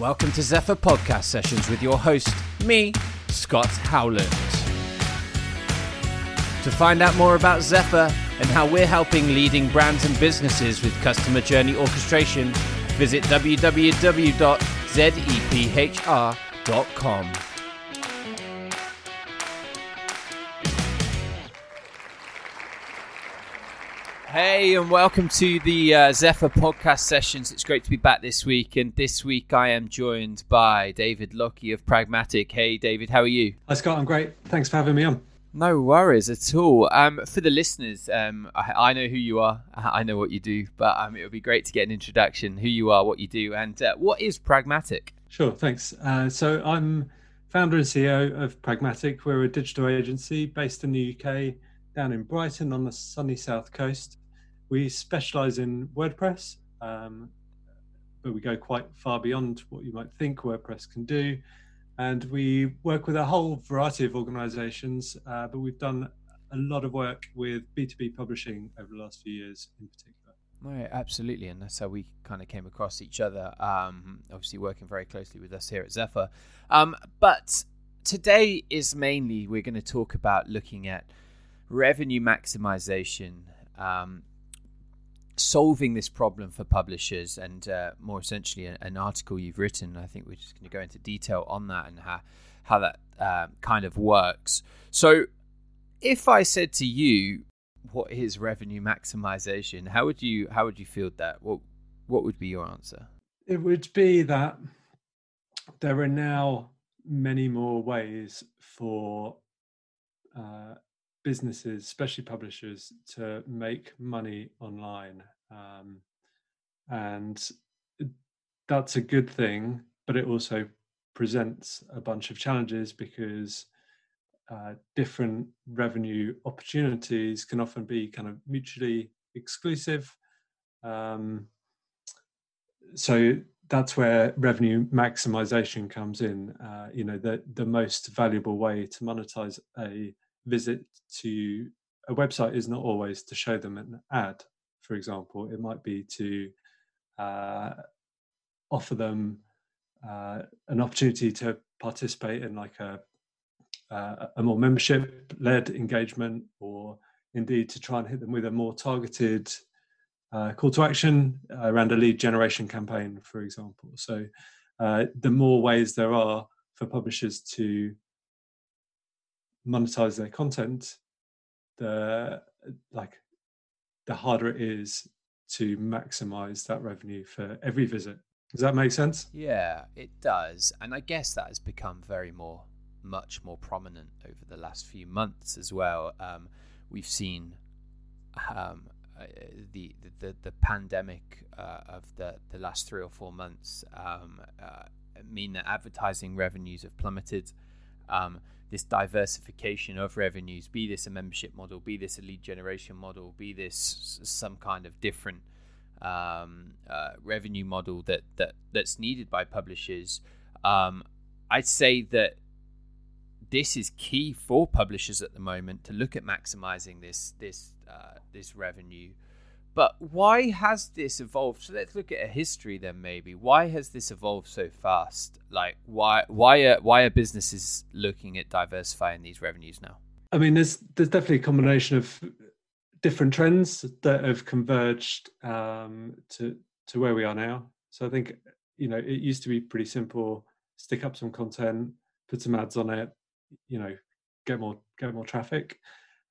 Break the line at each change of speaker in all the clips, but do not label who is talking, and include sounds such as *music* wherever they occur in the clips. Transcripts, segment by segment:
welcome to Zephr Podcast Sessions with your host, me, Scott Howland. To find out more about Zephr and how we're helping leading brands and businesses with customer journey orchestration, visit www.zephr.com. Hey, and welcome to the uh, Zephr podcast sessions. It's great to be back this week. And this week I am joined by David Lockie of Pragmatic. Hey, David, how are you?
Hi, Scott. I'm great. Thanks for having me on.
No worries at all. Um, for the listeners, um, I, I, know who you are. I know what you do, but um, it would be great to get an introduction who you are, what you do, and uh, what is Pragmatic?
Sure, thanks. Uh, so I'm founder and CEO of Pragmatic. We're a digital agency based in the UK, down in Brighton on the sunny south coast. We specialize in WordPress, um, but we go quite far beyond what you might think WordPress can do. And we work with a whole variety of organizations, uh, but we've done a lot of work with B2B publishing over the last few years in particular.
Right, absolutely, and that's how we kind of came across each other. Um, obviously, working very closely with us here at Zephr. Um, but today is mainly we're going to talk about looking at revenue maximization um, solving this problem for publishers and uh, more essentially an, article you've written. I think we're just going to go into detail on that and how how that uh, kind of works. So, if I said to you, "What is revenue maximization?" How would you how would you field that? What what would be your answer?
It would be that there are now many more ways for uh, businesses, especially publishers, to make money online. Um, and that's a good thing, but it also presents a bunch of challenges because uh, different revenue opportunities can often be kind of mutually exclusive. Um, so that's where revenue maximization comes in. Uh, you know, the the most valuable way to monetize a visit to a website is not always to show them an ad, for example. It might be to uh, offer them uh, an opportunity to participate in like a uh, a more membership led engagement or indeed to try and hit them with a more targeted uh, call to action around a lead generation campaign for example so uh, the more ways there are for publishers to monetize their content, the like the harder it is to maximize that revenue for every visit. Does that make sense?
Yeah, it does. And I guess that has become very more much more prominent over the last few months as well. Um, we've seen um, uh, the, the the pandemic uh, of the the last three or four months um, uh, mean that advertising revenues have plummeted. Um, this diversification of revenues, be this a membership model, be this a lead generation model, be this some kind of different um, uh, revenue model that, that that's needed by publishers. Um, I'd say that this is key for publishers at the moment to look at maximizing this this uh, this revenue but why has this evolved? So let's look at a history then. Maybe why has this evolved so fast? Like why why are why are businesses looking at diversifying these revenues now?
I mean, there's there's definitely a combination of different trends that have converged um, to to where we are now. So I think you know it used to be pretty simple: stick up some content, put some ads on it, you know, get more get more traffic.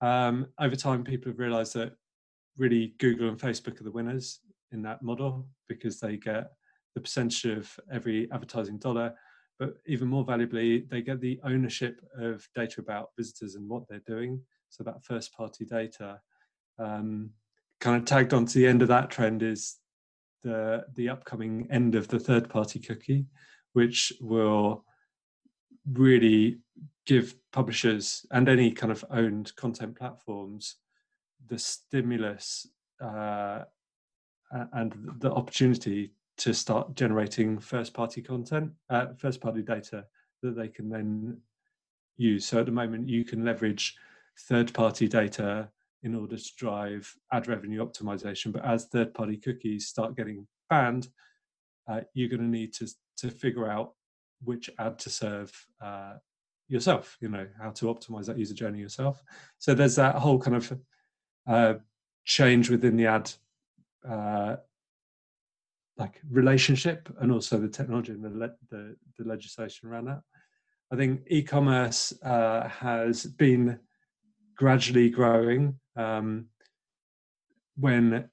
Um, over time, people have realised that really Google and Facebook are the winners in that model because they get the percentage of every advertising dollar. But even more valuably, they get the ownership of data about visitors and what they're doing. So that first party data. Um, kind of tagged onto the end of that trend is the the upcoming end of the third party cookie, which will really give publishers and any kind of owned content platforms the stimulus uh, and the opportunity to start generating first party content, uh, first party data that they can then use. So at the moment, you can leverage third party data in order to drive ad revenue optimization. But as third party cookies start getting banned, uh, you're going to need to to figure out which ad to serve uh, yourself. You know how to optimize that user journey yourself. So there's that whole kind of uh, change within the ad uh, like relationship and also the technology and the, le- the, the legislation around that. I think e-commerce uh, has been gradually growing. Um, when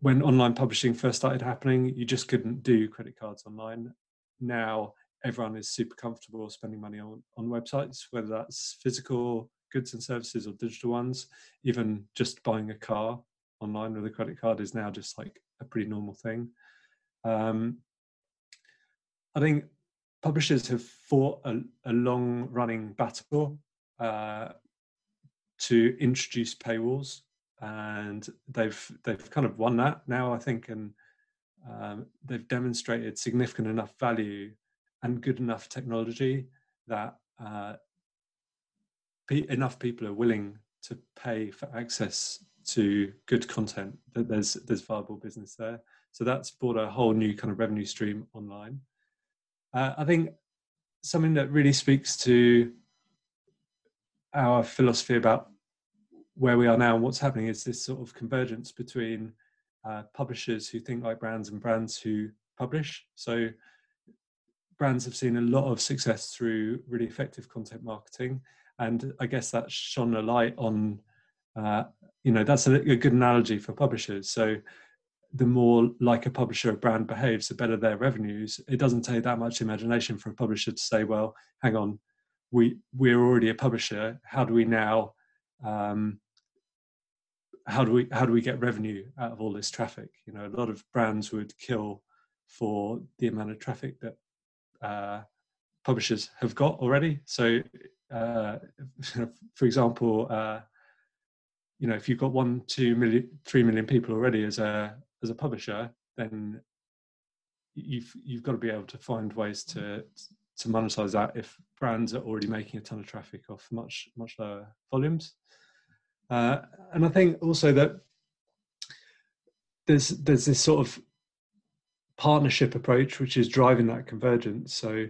when online publishing first started happening, you just couldn't do credit cards online. Now everyone is super comfortable spending money on, on websites, whether that's physical goods and services or digital ones. Even just buying a car online with a credit card is now just like a pretty normal thing. Um, I think publishers have fought a, a long running battle uh, to introduce paywalls and they've they've kind of won that now I think and um, they've demonstrated significant enough value and good enough technology that uh, enough people are willing to pay for access to good content that there's there's viable business there so that's brought a whole new kind of revenue stream online uh, i think something that really speaks to our philosophy about where we are now and what's happening is this sort of convergence between uh, publishers who think like brands and brands who publish. So brands have seen a lot of success through really effective content marketing, and I guess that shone a light on. Uh, you know, that's a, a good analogy for publishers. So the more like a publisher a brand behaves, the better their revenues. It doesn't take that much imagination for a publisher to say, "Well, hang on, we we're already a publisher. How do we now um, how do we how do we get revenue out of all this traffic? You know, a lot of brands would kill for the amount of traffic that uh, publishers have got already. So, uh, for example, uh, you know, if you've got one, two million, three million people already as a as a publisher, then you've you've got to be able to find ways to to monetize that if brands are already making a ton of traffic off much much lower volumes. Uh, and I think also that there's there's this sort of partnership approach which is driving that convergence. So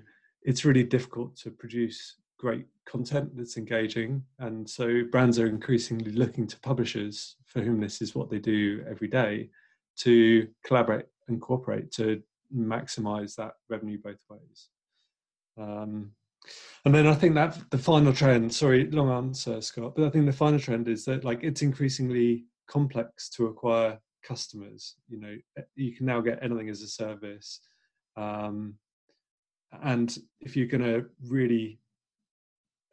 it's really difficult to produce great content that's engaging, and so brands are increasingly looking to publishers for whom this is what they do every day to collaborate and cooperate to maximize that revenue both ways. Um, and then I think that the final trend, sorry, long answer, Scott, but I think the final trend is that like it's increasingly complex to acquire customers. You know, eh, you can now get anything as a service. Um, and if you're going to really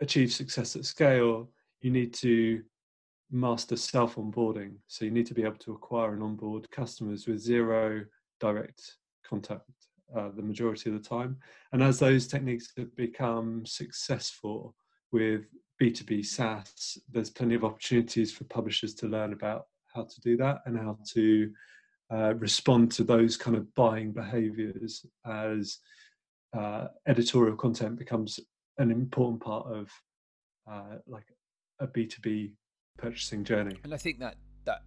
achieve success at scale, you need to master self onboarding. So you need to be able to acquire and onboard customers with zero direct contact uh, the majority of the time. And as those techniques have become successful with B2B SaaS, there's plenty of opportunities for publishers to learn about how to do that and how to uh, respond to those kind of buying behaviors as uh, editorial content becomes an important part of uh, like a B2B purchasing journey.
And I think that that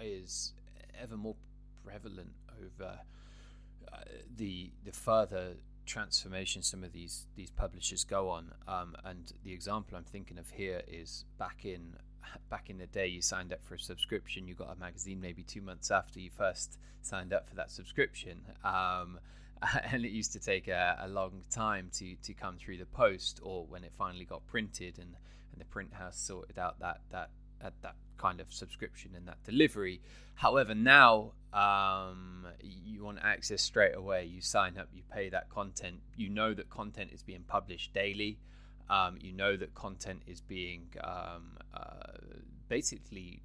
is ever more prevalent over the the further transformation some of these these publishers go on um, and the example i'm thinking of here is back in back in the day you signed up for a subscription you got a magazine maybe two months after you first signed up for that subscription um, *laughs* and it used to take a, a, long time to to come through the post or when it finally got printed and, and the print house sorted out that that that, that kind of subscription and that delivery however now um, you want access straight away. You sign up, you pay that content. You know that content is being published daily. Um, you know that content is being um, uh, basically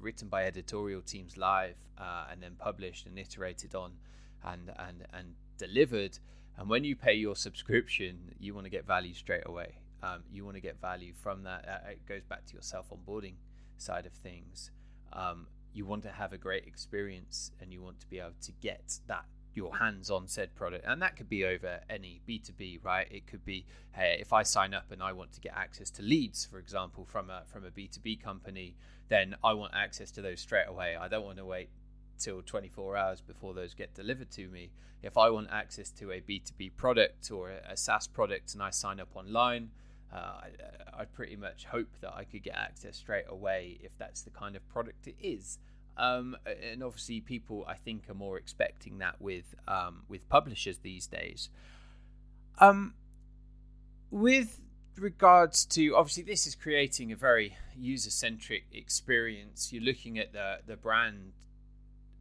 written by editorial teams live uh, and then published and iterated on and, and, and delivered. And when you pay your subscription, you want to get value straight away. Um, you want to get value from that. It goes back to your self onboarding side of things. Um, you want to have a great experience and you want to be able to get that your hands on said product and that could be over any b2b right it could be hey if i sign up and i want to get access to leads for example from a from a b2b company then i want access to those straight away i don't want to wait till 24 hours before those get delivered to me. If I want access to a B2B product or a SaaS product and I sign up online, uh, I, I pretty much hope that I could get access straight away if that's the kind of product it is. Um, and obviously, people I think are more expecting that with um, with publishers these days. Um, with regards to obviously this is creating a very user centric experience. You're looking at the the brand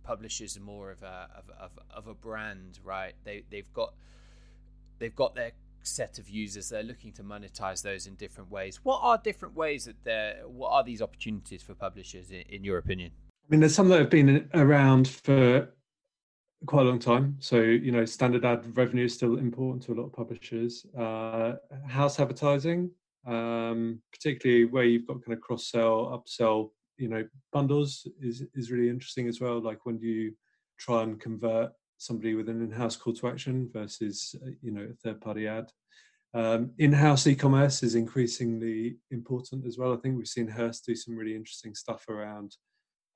publishers are more of a of, of, of a brand, right? They they've got they've got their set of users. They're looking to monetize those in different ways. What are different ways that they're what are these opportunities for publishers in, in your opinion?
I mean, there's some that have been around for quite a long time. So, you know, standard ad revenue is still important to a lot of publishers. Uh, house advertising, um, particularly where you've got kind of cross sell, upsell, you know, bundles is, is really interesting as well. Like when you try and convert somebody with an in-house call to action versus, uh, you know, a third party ad. Um, in-house e-commerce is increasingly important as well. I think we've seen Hearst do some really interesting stuff around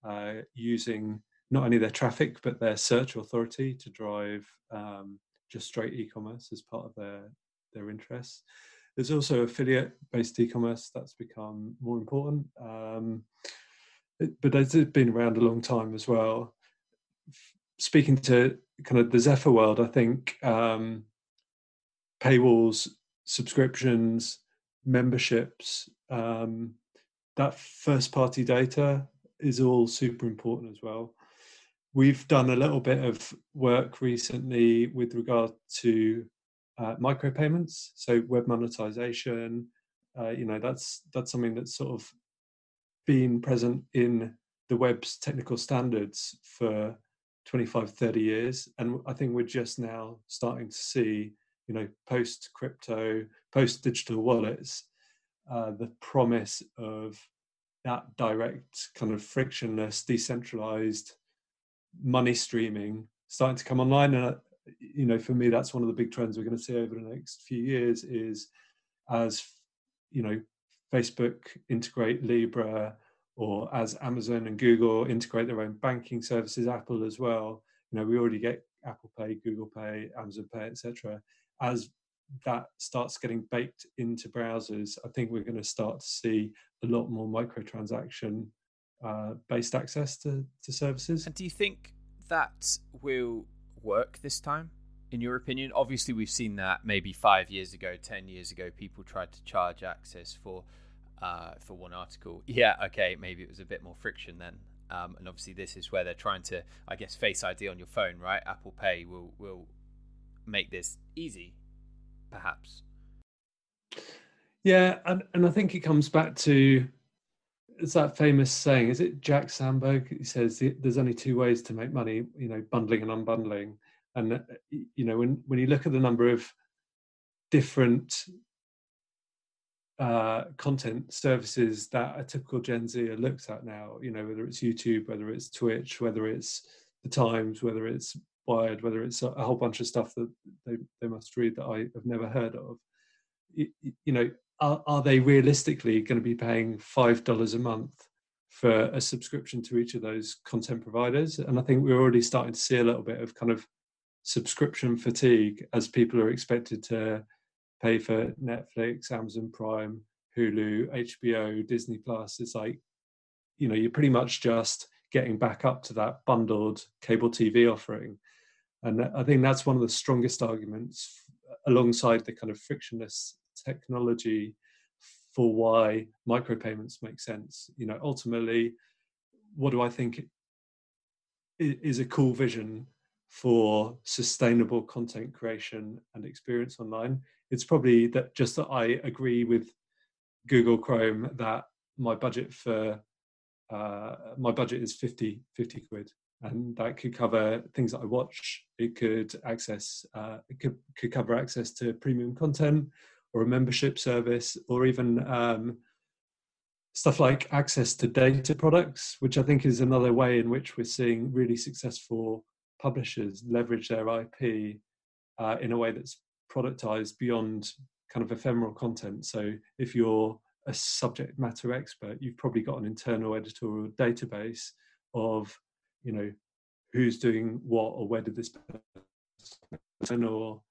uh, using not only their traffic but their search authority to drive um, just straight e-commerce as part of their their interests. There's also affiliate-based e-commerce that's become more important, um, but it's been around a long time as well. Speaking to kind of the Zephr world, I think um, paywalls, subscriptions, memberships, um, that first-party data is all super important as well. We've done a little bit of work recently with regard to uh, micropayments, so web monetization. Uh, you know, that's that's something that's sort of been present in the web's technical standards for 25, 30 years, and I think we're just now starting to see, you know, post crypto, post digital wallets, uh, the promise of that direct kind of frictionless decentralized money streaming starting to come online. And uh, you know for me that's one of the big trends we're going to see over the next few years is as you know facebook integrate libra or as amazon and google integrate their own banking services apple as well. You know we already get apple pay google pay amazon pay etc as that starts getting baked into browsers, I think we're going to start to see a lot more microtransaction uh, based access to, to services.
And do you think that will work this time, in your opinion? Obviously, we've seen that maybe five years ago, 10 years ago, people tried to charge access for. Uh, for one article, *laughs* yeah, okay, maybe it was a bit more friction then, um, and obviously this is where they're trying to, I guess, Face ID on your phone, right? Apple Pay will will make this easy perhaps.
Yeah, and, and I think it comes back to it's that famous saying. Is it Jack Sandberg? He says there's only two ways to make money. You know, bundling and unbundling. And uh, you know, when when you look at the number of different uh, content services that a typical Gen Z looks at now, you know, whether it's YouTube, whether it's Twitch, whether it's the Times, whether it's Wired, whether it's a, whole bunch of stuff that they, they must read that I have never heard of. You, you know, are, are they realistically going to be paying five dollars a month for a subscription to each of those content providers? And I think we're already starting to see a little bit of kind of subscription fatigue as people are expected to pay for Netflix, Amazon Prime, Hulu, HBO, Disney Plus. It's like, you know, you're pretty much just getting back up to that bundled cable TV offering. And I think that's one of the strongest arguments alongside the kind of frictionless technology for why micropayments make sense. You know, ultimately, what do I think is a cool vision for sustainable content creation and experience online? It's probably that just that I agree with Google Chrome that my budget for uh, my budget is 50, 50 quid and that could cover things that I watch. It could access, uh, it could, could cover access to premium content or a membership service, or even um, stuff like access to data products, which I think is another way in which we're seeing really successful publishers leverage their IP uh, in a way that's productized beyond kind of ephemeral content. So if you're a subject matter expert, you've probably got an internal editorial database of you know who's doing what or where did this person or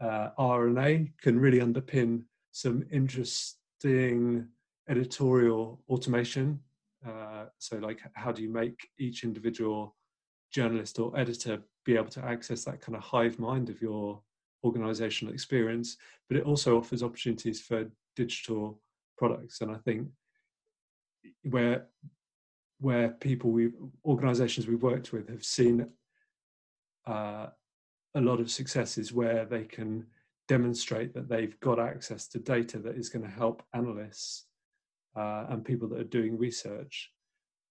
uh, RNA can really underpin some interesting editorial automation. Uh, so, like, how do you make each individual journalist or editor be able to access that kind of hive mind of your organizational experience? But it also offers opportunities for digital products. And I think where where people we organizations we've worked with have seen uh, a lot of successes where they can demonstrate that they've got access to data that is going to help analysts uh, and people that are doing research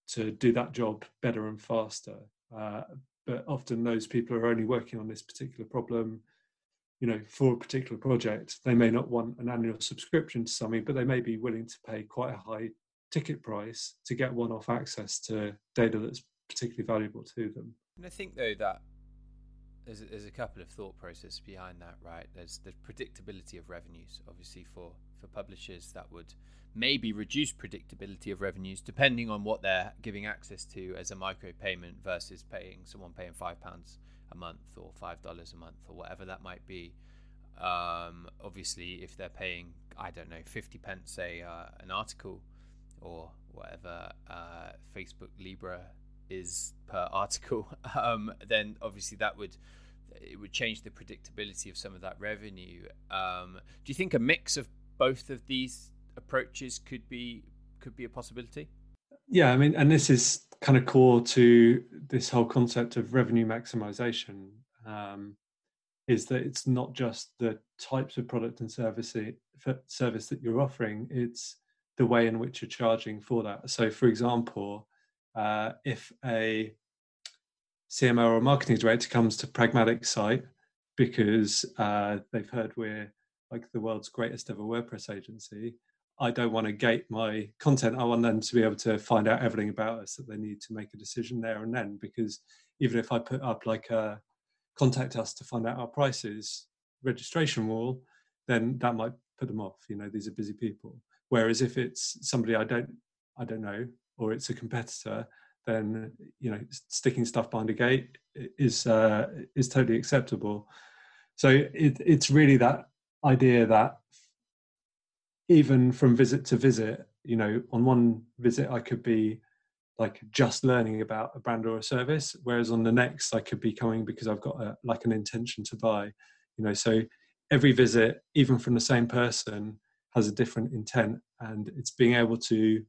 to do that job better and faster. Uh, but often those people are only working on this particular problem, you know, for a particular project. They may not want an annual subscription to something, but they may be willing to pay quite a high ticket price to get one-off access to data that's particularly valuable to them.
And I think though that there's a, there's a couple of thought processes behind that, right? There's the predictability of revenues, obviously for for publishers that would maybe reduce predictability of revenues depending on what they're giving access to as a micro payment versus paying someone paying five pounds a month or five dollars a month or whatever that might be. Um, obviously, if they're paying, I don't know, fifty pence say uh, an article or whatever uh, Facebook Libra is per *laughs* article, um, then obviously that would it would change the predictability of some of that revenue. Um, do you think a mix of both of these approaches could be could be a possibility?
Yeah, I mean, and this is kind of core to this whole concept of revenue maximization. Um, is that it's not just the types of product and service service that you're offering; it's the way in which you're charging for that. So, for example, uh, if a CMO or marketing director comes to Pragmatic site because uh, they've heard we're like the world's greatest ever WordPress agency, I don't want to gate my content. I want them to be able to find out everything about us that they need to make a decision there and then. Because even if I put up like a contact us to find out our prices registration wall, then that might put them off. You know, these are busy people. Whereas if it's somebody I don't I don't know or it's a competitor, then you know sticking stuff behind a gate is uh, is totally acceptable. So it, it's really that idea that even from visit to visit, you know, on one visit I could be like just learning about a brand or a service, whereas on the next I could be coming because I've got a, like an intention to buy. You know, so every visit, even from the same person, has a different intent and it's being able to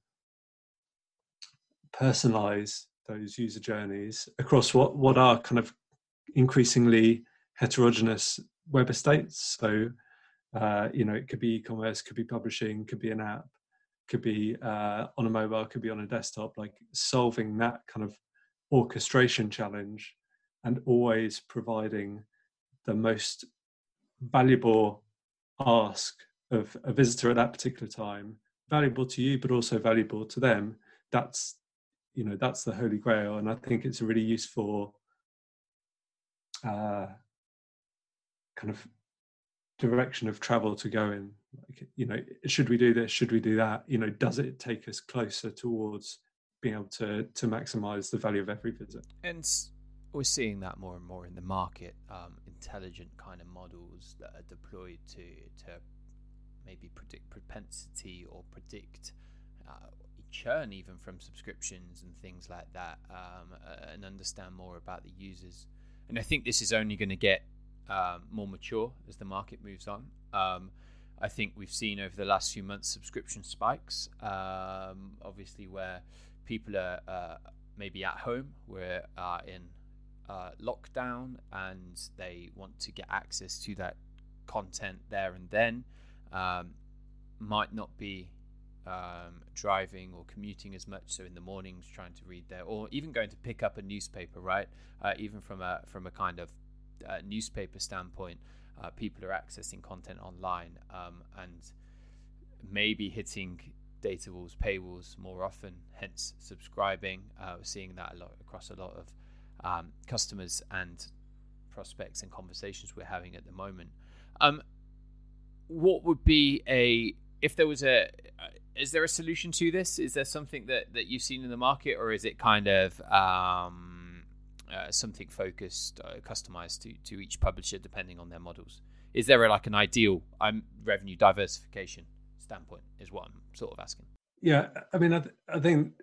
personalize those user journeys across what what are kind of increasingly heterogeneous web estates so uh, you know it could be e-commerce could be publishing could be an app could be uh, on a mobile could be on a desktop like solving that kind of orchestration challenge and always providing the most valuable ask of a visitor at that particular time valuable to you but also valuable to them. That's you know that's the holy grail and i think it's a really useful uh, kind of direction of travel to go in like you know should we do this? Should we do that? You know does it take us closer towards being able to to maximize the value of every visit?
And we're seeing that more and more in the market um, intelligent kind of models that are deployed to to maybe predict propensity or predict uh, churn even from subscriptions and things like that um, and understand more about the users. And i think this is only going to get um, more mature as the market moves on um, i think we've seen over the last few months subscription spikes um, obviously where people are uh, maybe at home we're uh, in uh, lockdown and they want to get access to that content there and then um, might not be um, driving or commuting as much. So in the mornings, trying to read there, or even going to pick up a newspaper, right? Uh, even from a from a kind of uh, newspaper standpoint, uh, people are accessing content online um, and maybe hitting data walls, paywalls more often. Hence, subscribing. Uh, we're seeing that a lot across a lot of um, customers and prospects and conversations we're having at the moment. Um, what would be a if there was a uh, is there a solution to this is there something that that you've seen in the market or is it kind of um uh, something focused, uh, customized to, to each publisher depending on their models? Is there a, like an ideal um, revenue diversification standpoint? Is what I'm sort of asking.
Yeah, I mean, I, th- I think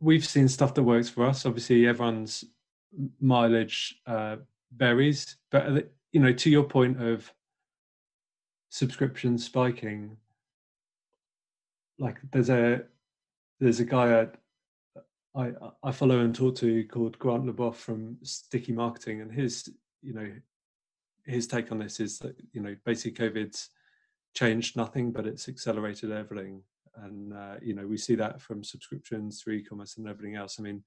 we've seen stuff that works for us. Obviously, everyone's mileage uh, varies, but uh, you know, to your point of subscription spiking, like there's a there's a guy I, I, I follow and talk to called Grant LeBoff from Sticky Marketing, and his you know his take on this is that you know basically COVID's changed nothing, but it's accelerated everything, and uh, you know we see that from subscriptions through e-commerce and everything else. I mean,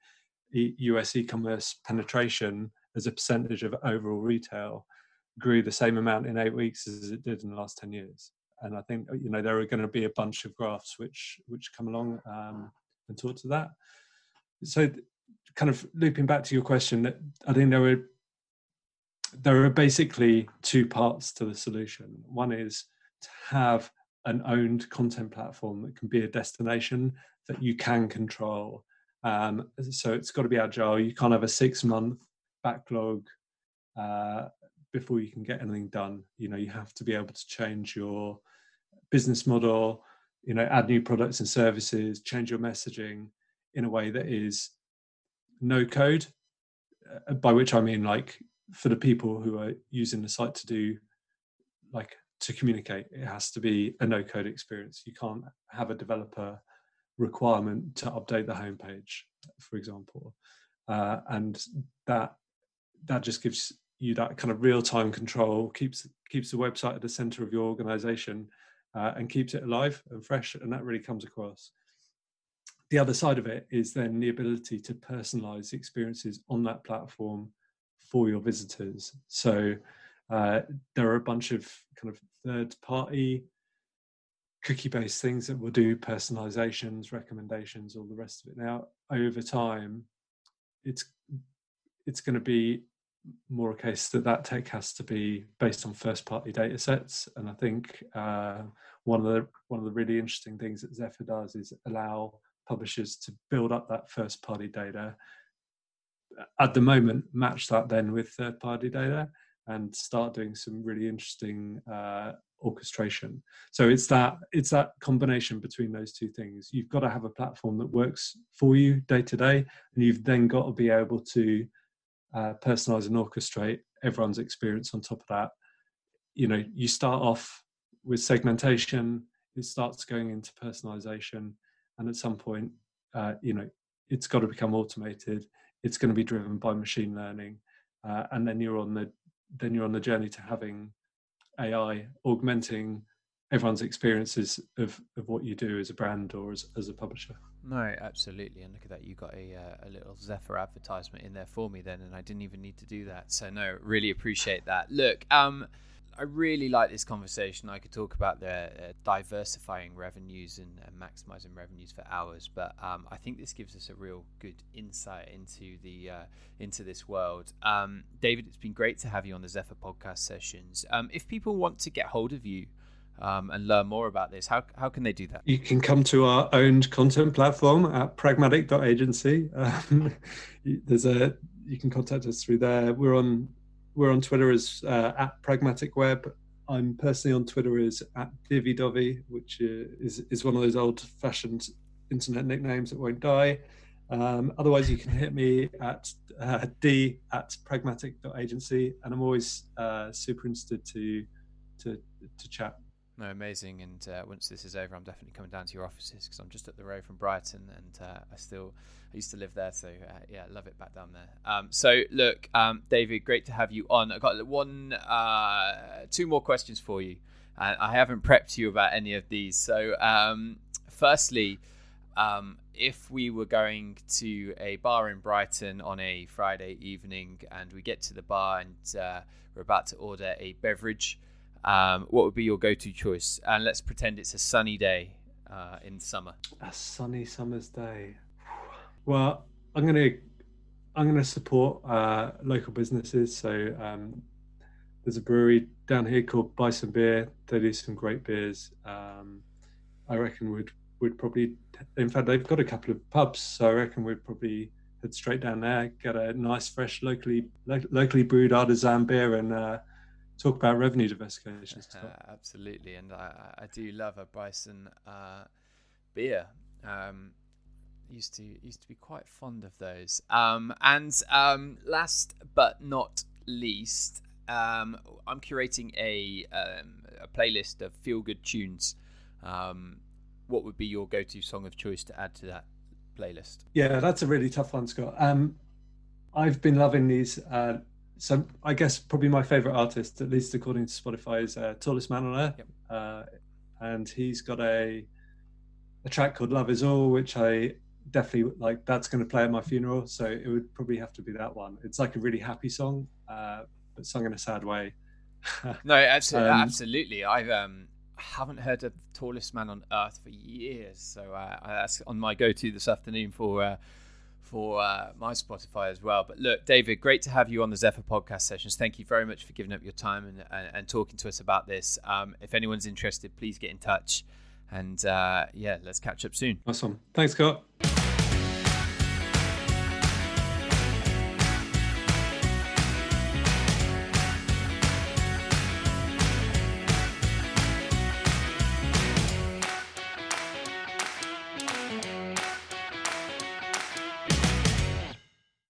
e- US e-commerce penetration as a percentage of overall retail grew the same amount in eight weeks as it did in the last ten years. And I think you know there are going to be a bunch of graphs which which come along um, and talk to that. So, kind of looping back to your question, I think there are there are basically two parts to the solution. One is to have an owned content platform that can be a destination that you can control. Um, so it's got to be agile. You can't have a six month backlog uh, before you can get anything done. You know, you have to be able to change your business model, you know, add new products and services, change your messaging in a way that is no code, uh, by which I mean like for the people who are using the site to do like to communicate it has to be a no code experience. You can't have a developer requirement to update the homepage for example. Uh, and that that just gives you that kind of real time control keeps keeps the website at the center of your organization uh, and keeps it alive and fresh and that really comes across the other side of it is then the ability to personalize experiences on that platform for your visitors. So uh, there are a bunch of kind of third party cookie based things that will do personalizations, recommendations, all the rest of it. Now, over time, it's it's going to be more a case that that tech has to be based on first party data sets and i think uh, one of the one of the really interesting things that zephr does is allow publishers to build up that first party data. At the moment match that then with third party data and start doing some really interesting uh, orchestration. So it's that it's that combination between those two things. You've got to have a platform that works for you day to day and you've then got to be able to uh, personalize and orchestrate everyone's experience on top of that. You know you start off with segmentation it starts going into personalization and at some point uh, you know it's got to become automated it's going to be driven by machine learning uh, and then you're on the then you're on the journey to having ai augmenting everyone's experiences of, of what you do as a brand or as, as a publisher.
No absolutely and look at that you got a, uh, a little zephr advertisement in there for me then and i didn't even need to do that so no really appreciate that. Look um I really like this conversation. I could talk about the uh, diversifying revenues and, and, maximizing revenues for hours, but um, I think this gives us a real good insight into the uh, into this world. Um, David, it's been great to have you on the Zephr podcast sessions. Um, if people want to get hold of you um, and learn more about this, how how can they do that?
You can come to our owned content platform at pragmatic.agency. *laughs* Um, there's a you can contact us through there. We're on we're on Twitter as uh, at Pragmatic Web. I'm personally on Twitter as at Divi which is is one of those old-fashioned internet nicknames that won't die. Um, otherwise, you can hit me at uh, d at pragmatic.agency, and I'm always uh, super interested to to to chat.
No, amazing. And uh, once this is over, I'm definitely coming down to your offices because I'm just up the road from Brighton, and uh, I still I used to live there, so uh, yeah, love it back down there. Um, so look, um, David, great to have you on. I've got one, uh, two more questions for you, I haven't prepped you about any of these. So, um, firstly, um, if we were going to a bar in Brighton on a Friday evening, and we get to the bar and uh, we're about to order a beverage um, what would be your go-to choice? And let's pretend it's a sunny day uh, in summer.
A sunny summer's day. *sighs* Well, I'm gonna I'm gonna support uh, local businesses. So um, there's a brewery down here called Bison Beer. They do some great beers. Um, I reckon we'd would probably. In fact, they've got a couple of pubs, so I reckon we'd probably head straight down there, get a nice, fresh, locally lo- locally brewed artisan beer, and uh, talk about revenue diversification.
Uh, absolutely, and I, I do love a Bison uh, beer. Um, used to used to be quite fond of those. Um, and um, last but not least, um, I'm curating a, um, a playlist of feel good tunes. Um, what would be your go to song of choice to add to that playlist?
Yeah, that's a really tough one, Scott. Um, I've been loving these. Uh, so I guess probably my favorite artist, at least according to Spotify, is uh, Tallest Man on Earth, yep. uh, and he's got a a track called "Love Is All," which I definitely like. That's going to play at my funeral, so it would probably have to be that one. It's like a really happy song, uh, but sung in a sad way. *laughs*
no, absolutely, um, absolutely. I've um, haven't heard of tallest man on earth for years, so uh, that's on my go-to this afternoon for uh, for uh, my Spotify as well. But look, David, great to have you on the Zephr podcast sessions. Thank you very much for giving up your time and, and, and talking to us about this. Um, if anyone's interested, please get in touch. And uh, yeah, let's catch up soon.
Awesome. Thanks, Scott.